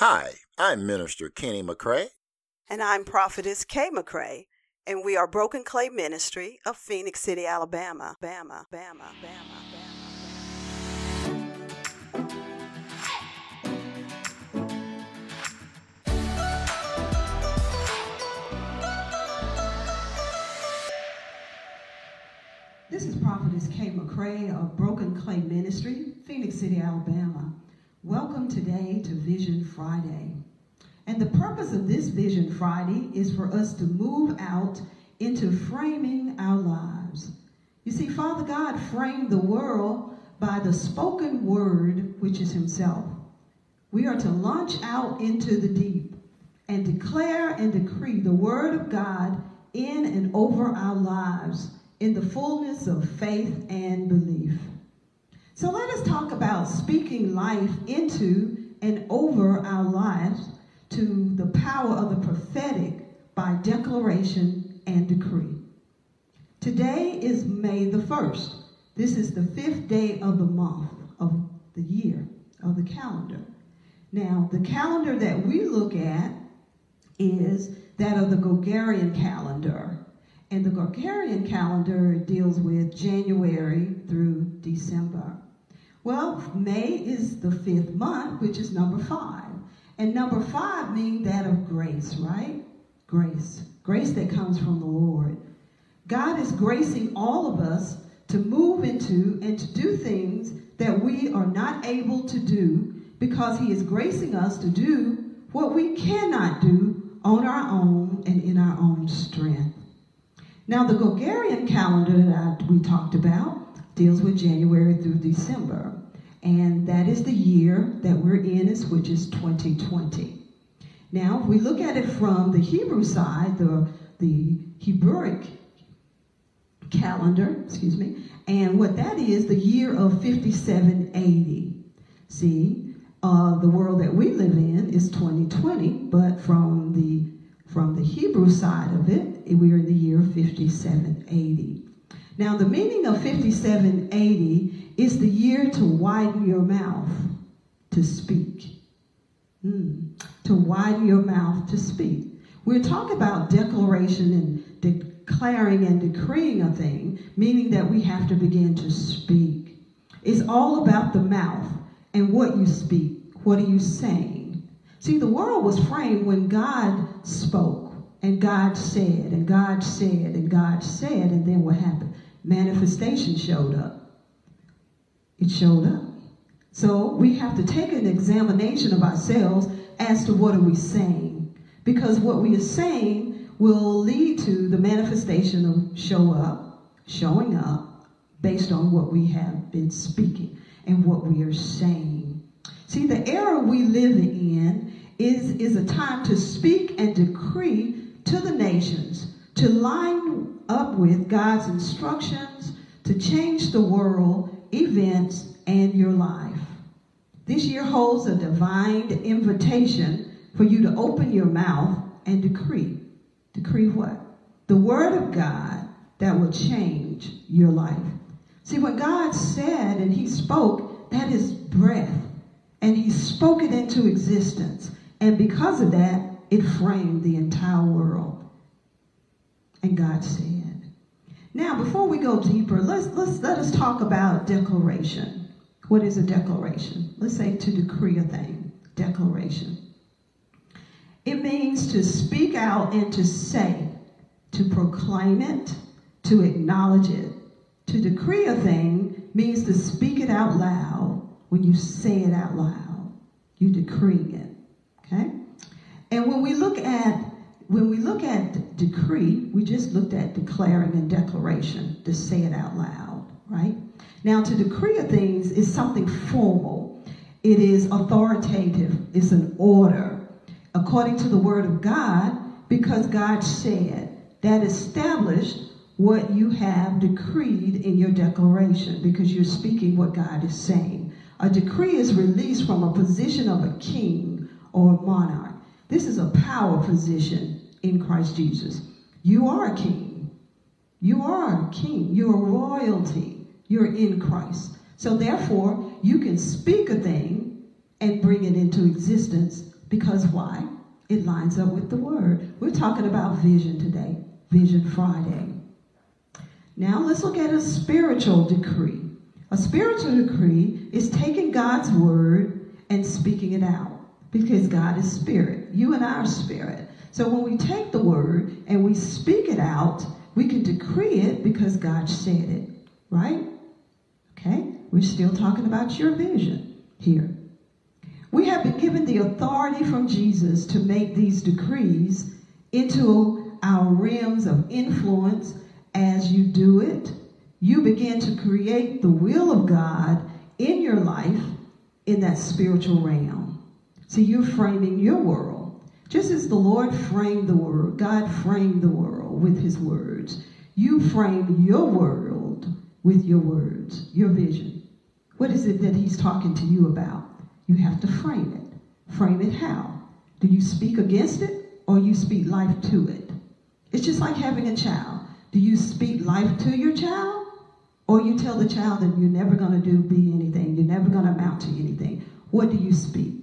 Hi, I'm Minister Kenny McCrae. And I'm Prophetess Kay McCrae, and we are Broken Clay Ministry of Phenix City, Alabama. Bama, Bama, Bama, Bama. This is Prophetess Kay McCrae of Broken Clay Ministry, Phenix City, Alabama. Welcome today to Vision Friday. And the purpose of this Vision Friday is for us to move out into framing our lives. You see, Father God framed the world by the spoken word, which is Himself. We are to launch out into the deep and declare and decree the word of God in and over our lives in the fullness of faith and belief. So let us talk about speaking life into and over our lives to the power of the prophetic by declaration and decree. Today is May the 1st. This is the fifth day of the month of the year, of the calendar. Now, the calendar that we look at is that of the Gregorian calendar. And the Gregorian calendar deals with January through December. Well, May is the fifth month, which is number five. And number five means that of grace, right? Grace. Grace that comes from the Lord. God is gracing all of us to move into and to do things that we are not able to do because He is gracing us to do what we cannot do on our own and in our own strength. Now, the Gregorian calendar that we talked about deals with January through December, and that is the year that we're in, which is 2020. Now, if we look at it from the Hebrew side, the, the Hebrewic calendar, excuse me, and what that is, the year of 5780. See, uh, the world that we live in is 2020, but from the from the Hebrew side of it, we are in the year 5780. Now, the meaning of 5780 is the year to widen your mouth to speak. Mm, to widen your mouth to speak. We're talking about declaration and declaring and decreeing a thing, meaning that we have to begin to speak. It's all about the mouth and what you speak. What are you saying? See, the world was framed when God spoke and God said and God said and God said, and then what happened? Manifestation showed up. It showed up. So we have to take an examination of ourselves as to what are we saying. Because what we are saying will lead to the manifestation of show up, showing up, based on what we have been speaking and what we are saying. See, the era we live in is, is a time to speak and decree to the nations, to line up with God's instructions, to change the world, events, and your life. This year holds a divine invitation for you to open your mouth and decree. Decree what? The word of God that will change your life. See, when God said and He spoke, that is breath. And He spoke it into existence. And because of that, it framed the entire world. And God said. Now, before we go deeper, let's, let's let us talk about declaration. What is a declaration? Let's say to decree a thing. Declaration. It means to speak out and to say, to proclaim it, to acknowledge it. To decree a thing means to speak it out loud when you say it out loud. You decree it. Okay? And when we look at when we look at decree, we just looked at declaring and declaration to say it out loud, right? Now, to decree a thing is something formal. It is authoritative. It's an order according to the word of God because God said that established what you have decreed in your declaration because you're speaking what God is saying. A decree is released from a position of a king or a monarch. This is a power position in Christ Jesus. You are a king. You are a king. You're royalty. You're in Christ. So therefore, you can speak a thing and bring it into existence Because why? It lines up with the word. We're talking about vision today, Vision Friday. Now let's look at a spiritual decree. A spiritual decree is taking God's word and speaking it out because God is spirit. You and our spirit. So when we take the word and we speak it out, we can decree it because God said it, right? Okay? We're still talking about your vision here. We have been given the authority from Jesus to make these decrees into our realms of influence. As you do it, you begin to create the will of God in your life in that spiritual realm. So you're framing your world. Just as the Lord framed the world, God framed the world with his words. You frame your world with your words, your vision. What is it that he's talking to you about? You have to frame it. Frame it how? Do you speak against it or you speak life to it? It's just like having a child. Do you speak life to your child or you tell the child that you're never going to do be anything, you're never going to amount to anything? What do you speak?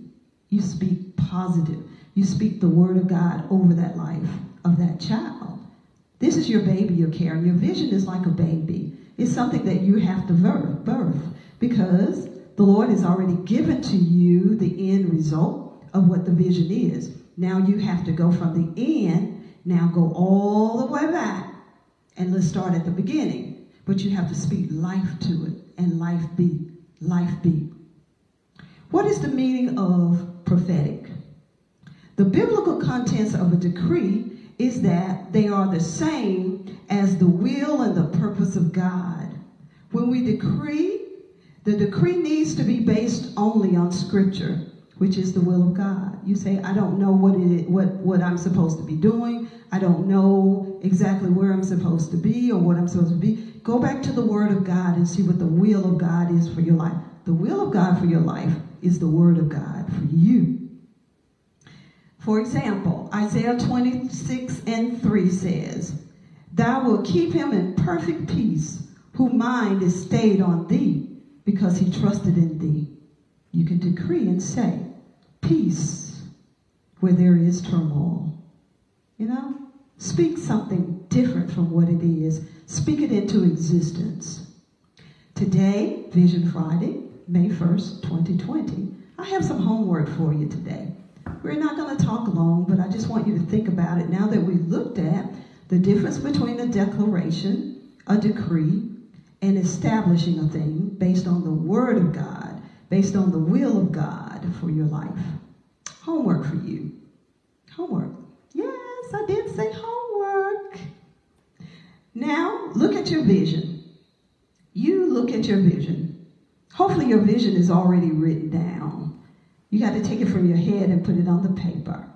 You speak positive. You speak the word of God over that life of that child. This is your baby you're carrying. Your vision is like a baby. It's something that you have to birth because the Lord has already given to you the end result of what the vision is. Now you have to go from the end, now go all the way back, and let's start at the beginning. But you have to speak life to it, and life be, life be. What is the meaning of prophetic? The biblical contents of a decree is that they are the same as the will and the purpose of God. When we decree, the decree needs to be based only on scripture, which is the will of God. You say, I don't know what it what what I'm supposed to be doing. I don't know exactly where I'm supposed to be or what I'm supposed to be. Go back to the word of God and see what the will of God is for your life. The will of God for your life is the word of God for you. For example, Isaiah 26 and 3 says, Thou wilt keep him in perfect peace, whose mind is stayed on thee because he trusted in thee. You can decree and say, peace where there is turmoil. You know? Speak something different from what it is. Speak it into existence. Today, Vision Friday, May 1st, 2020, I have some homework for you today. We're not going to talk long, but I just want you to think about it now that we've looked at the difference between a declaration, a decree, and establishing a thing based on the Word of God, based on the will of God for your life. Homework for you. Homework. Yes, I did say homework. Now, look at your vision. You look at your vision. Hopefully, your vision is already written down. You got to take it from your head and put it on the paper.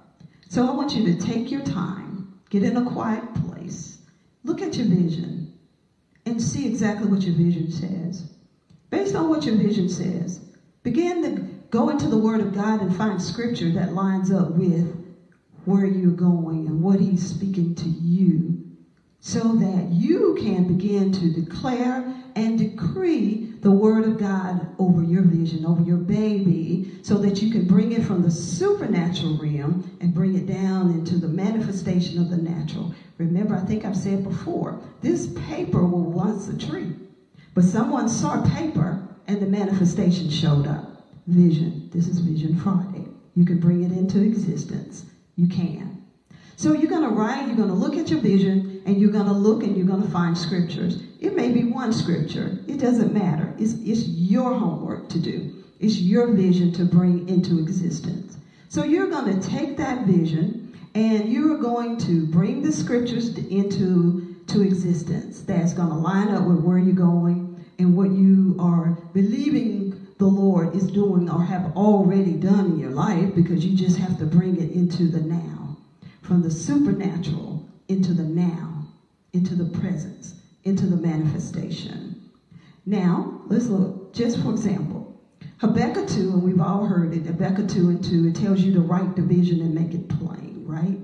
So, I want you to take your time, get in a quiet place, look at your vision and see exactly what your vision says. Based on what your vision says, begin to go into the Word of God and find scripture that lines up with where you're going and what He's speaking to you so that you can begin to declare and decree the word of God over your vision, over your baby, so that you can bring it from the supernatural realm and bring it down into the manifestation of the natural. Remember, I think I've said before, this paper was once a tree, but someone saw paper and the manifestation showed up. Vision. This is Vision Friday. You can bring it into existence. You can. So you're going to write, you're going to look at your vision, and you're going to look and you're going to find scriptures. It may be one scripture. It doesn't matter. It's, it's your homework to do. It's your vision to bring into existence. So you're going to take that vision and you're going to bring the scriptures into to existence. That's going to line up with where you're going and what you are believing the Lord is doing or have already done in your life because you just have to bring it into the now. From the supernatural into the now into the presence, into the manifestation. Now, let's look, just for example, Habakkuk 2, and we've all heard it, Habakkuk 2 and 2, it tells you to write the vision and make it plain, right?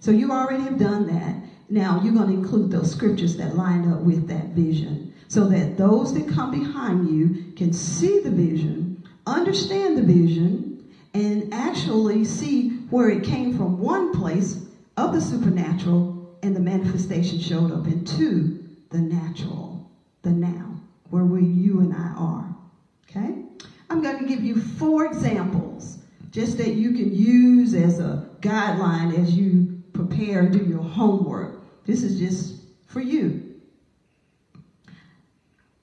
So you already have done that. Now you're going to include those scriptures that line up with that vision so that those that come behind you can see the vision, understand the vision, and actually see where it came from one place of the supernatural and the manifestation showed up into the natural, the now, where we, you and I are. Okay? I'm going to give you four examples just that you can use as a guideline as you prepare do your homework. This is just for you.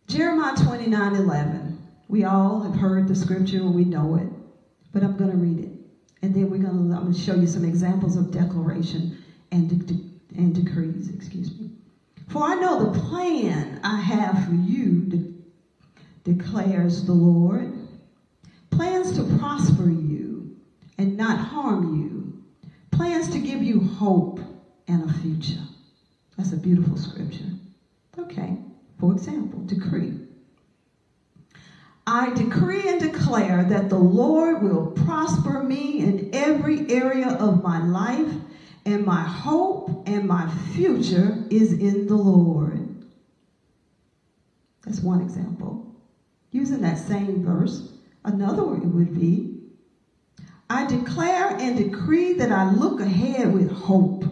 Jeremiah 29 11. We all have heard the scripture and we know it, but I'm going to read it. And then we're going to, I'm going to show you some examples of declaration and, de- and decrees, excuse me. For I know the plan I have for you, de- declares the Lord. Plans to prosper you and not harm you. Plans to give you hope and a future. That's a beautiful scripture. Okay, for example, decree. I decree and declare that the Lord will prosper me in every area of my life, and my hope and my future is in the Lord. That's one example. Using that same verse, another one would be I declare and decree that I look ahead with hope.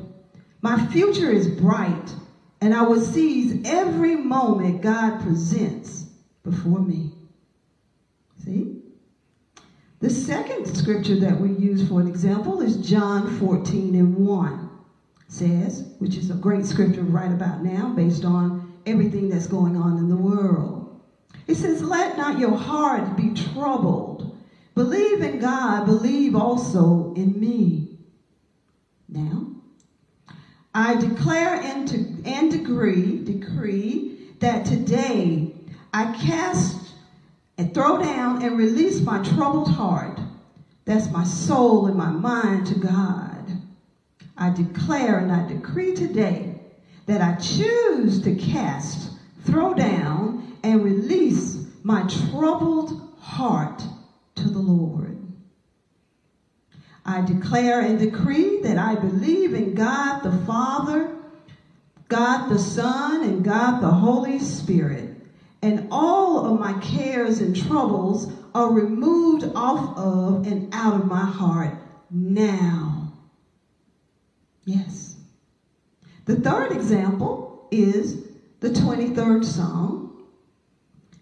My future is bright, and I will seize every moment God presents before me. See? The second scripture that we use for an example is John 14 and 1. Says, which is a great scripture right about now based on everything that's going on in the world. It says, Let not your heart be troubled. Believe in God, believe also in me. Now, I declare and, to, and decree, decree that today I cast and throw down and release my troubled heart. That's my soul and my mind to God. I declare and I decree today that I choose to cast, throw down, and release my troubled heart to the Lord. I declare and decree that I believe in God the Father, God the Son, and God the Holy Spirit. And all of my cares and troubles are removed off of and out of my heart now. Yes. The third example is the 23rd Psalm.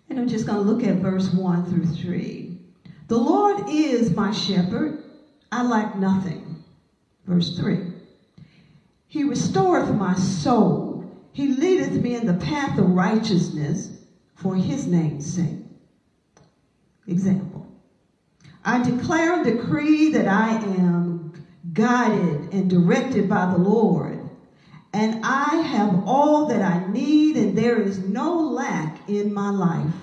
And I'm just going to look at verse 1 through 3. The Lord is my shepherd, I lack nothing. Verse 3. He restoreth my soul. He leadeth me in the path of righteousness for his name's sake. Example. I declare and decree that I am guided and directed by the Lord, and I have all that I need, and there is no lack in my life.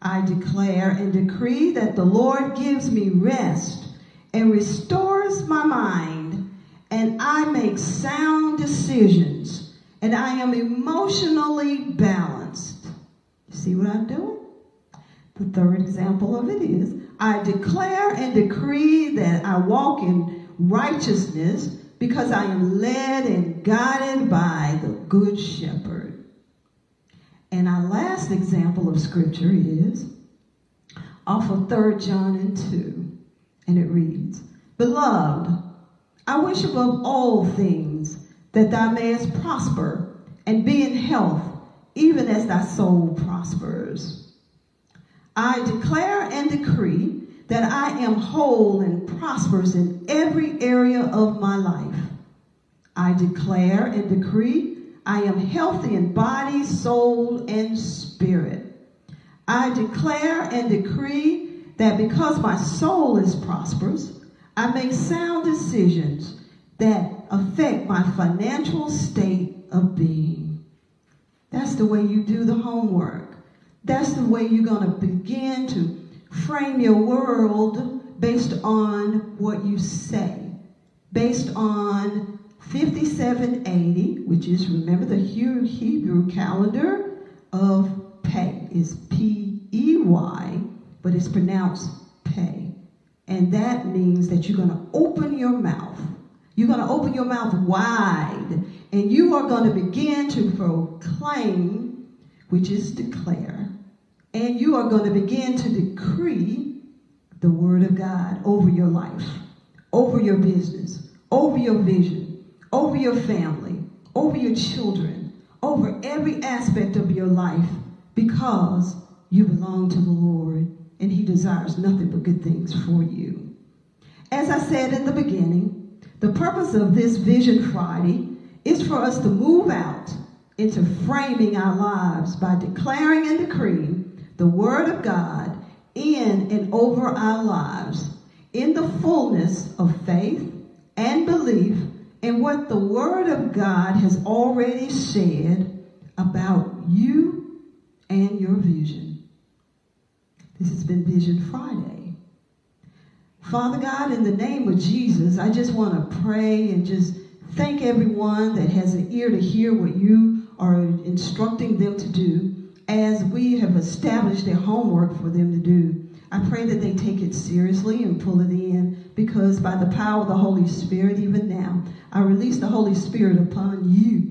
I declare and decree that the Lord gives me rest and restores my mind, and I make sound decisions, and I am emotionally balanced. See what I'm doing? The third example of it is I declare and decree that I walk in righteousness because I am led and guided by the Good Shepherd. And our last example of scripture is off of 3 John and 2. And it reads, Beloved, I wish above all things that thou mayest prosper and be in health, even as thy soul prospers. I declare and decree that I am whole and prosperous in every area of my life. I declare and decree I am healthy in body, soul, and spirit. I declare and decree that because my soul is prosperous, I make sound decisions that affect my financial state of being. That's the way you do the homework. That's the way you're going to begin to frame your world based on what you say, based on 5780, which is, remember, the Hebrew calendar of pay is P E Y, but it's pronounced pay. And that means that you're going to open your mouth. You're going to open your mouth wide, and you are going to begin to proclaim, which is declare, and you are going to begin to decree the Word of God over your life, over your business, over your vision, over your family, over your children, over every aspect of your life because you belong to the Lord and He desires nothing but good things for you. As I said in the beginning, the purpose of this Vision Friday is for us to move out into framing our lives by declaring and decreeing the Word of God in and over our lives in the fullness of faith and belief in what the Word of God has already said about you and your vision. This has been Vision Friday. Father God, in the name of Jesus, I just want to pray and just thank everyone that has an ear to hear what you are instructing them to do as we have established their homework for them to do. I pray that they take it seriously and pull it in because by the power of the Holy Spirit, even now, I release the Holy Spirit upon you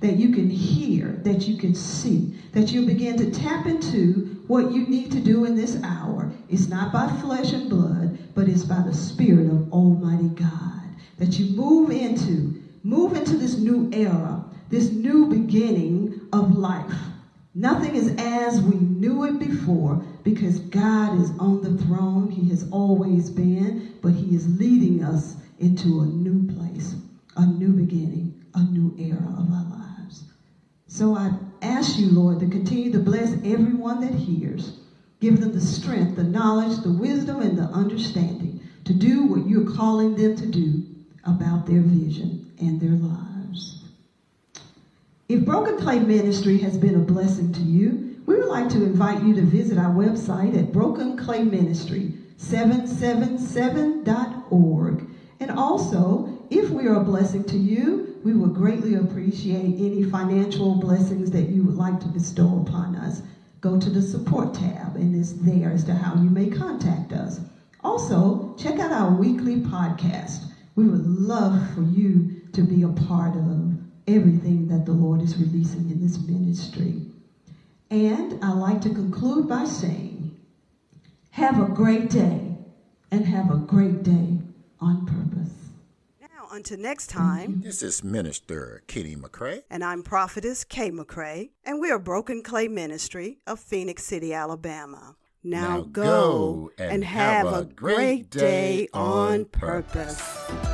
that you can hear, that you can see, that you begin to tap into what you need to do in this hour. It's not by flesh and blood, but it's by the Spirit of Almighty God that you move into, move into this new era, this new beginning of life. Nothing is as we knew it before because God is on the throne. He has always been, but He is leading us into a new place, a new beginning, a new era of our lives. So I ask you, Lord, to continue to bless everyone that hears. Give them the strength, the knowledge, the wisdom, and the understanding to do what you're calling them to do about their vision and their lives. If Broken Clay Ministry has been a blessing to you, we would like to invite you to visit our website at Broken Clay Ministry 777.org. And also, if we are a blessing to you, we would greatly appreciate any financial blessings that you would like to bestow upon us. Go to the support tab, and it's there as to how you may contact us. Also, check out our weekly podcast. We would love for you to be a part of everything that the Lord is releasing in this ministry. And I like to conclude by saying, have a great day and have a great day on purpose. Now, until next time, This is Minister Kitty McCrae. and I'm Prophetess Kay McCrae, and we are Broken Clay Ministry of Phenix City, Alabama. Now, Now go, go and, and have, have a a great great day day on on purpose. purpose.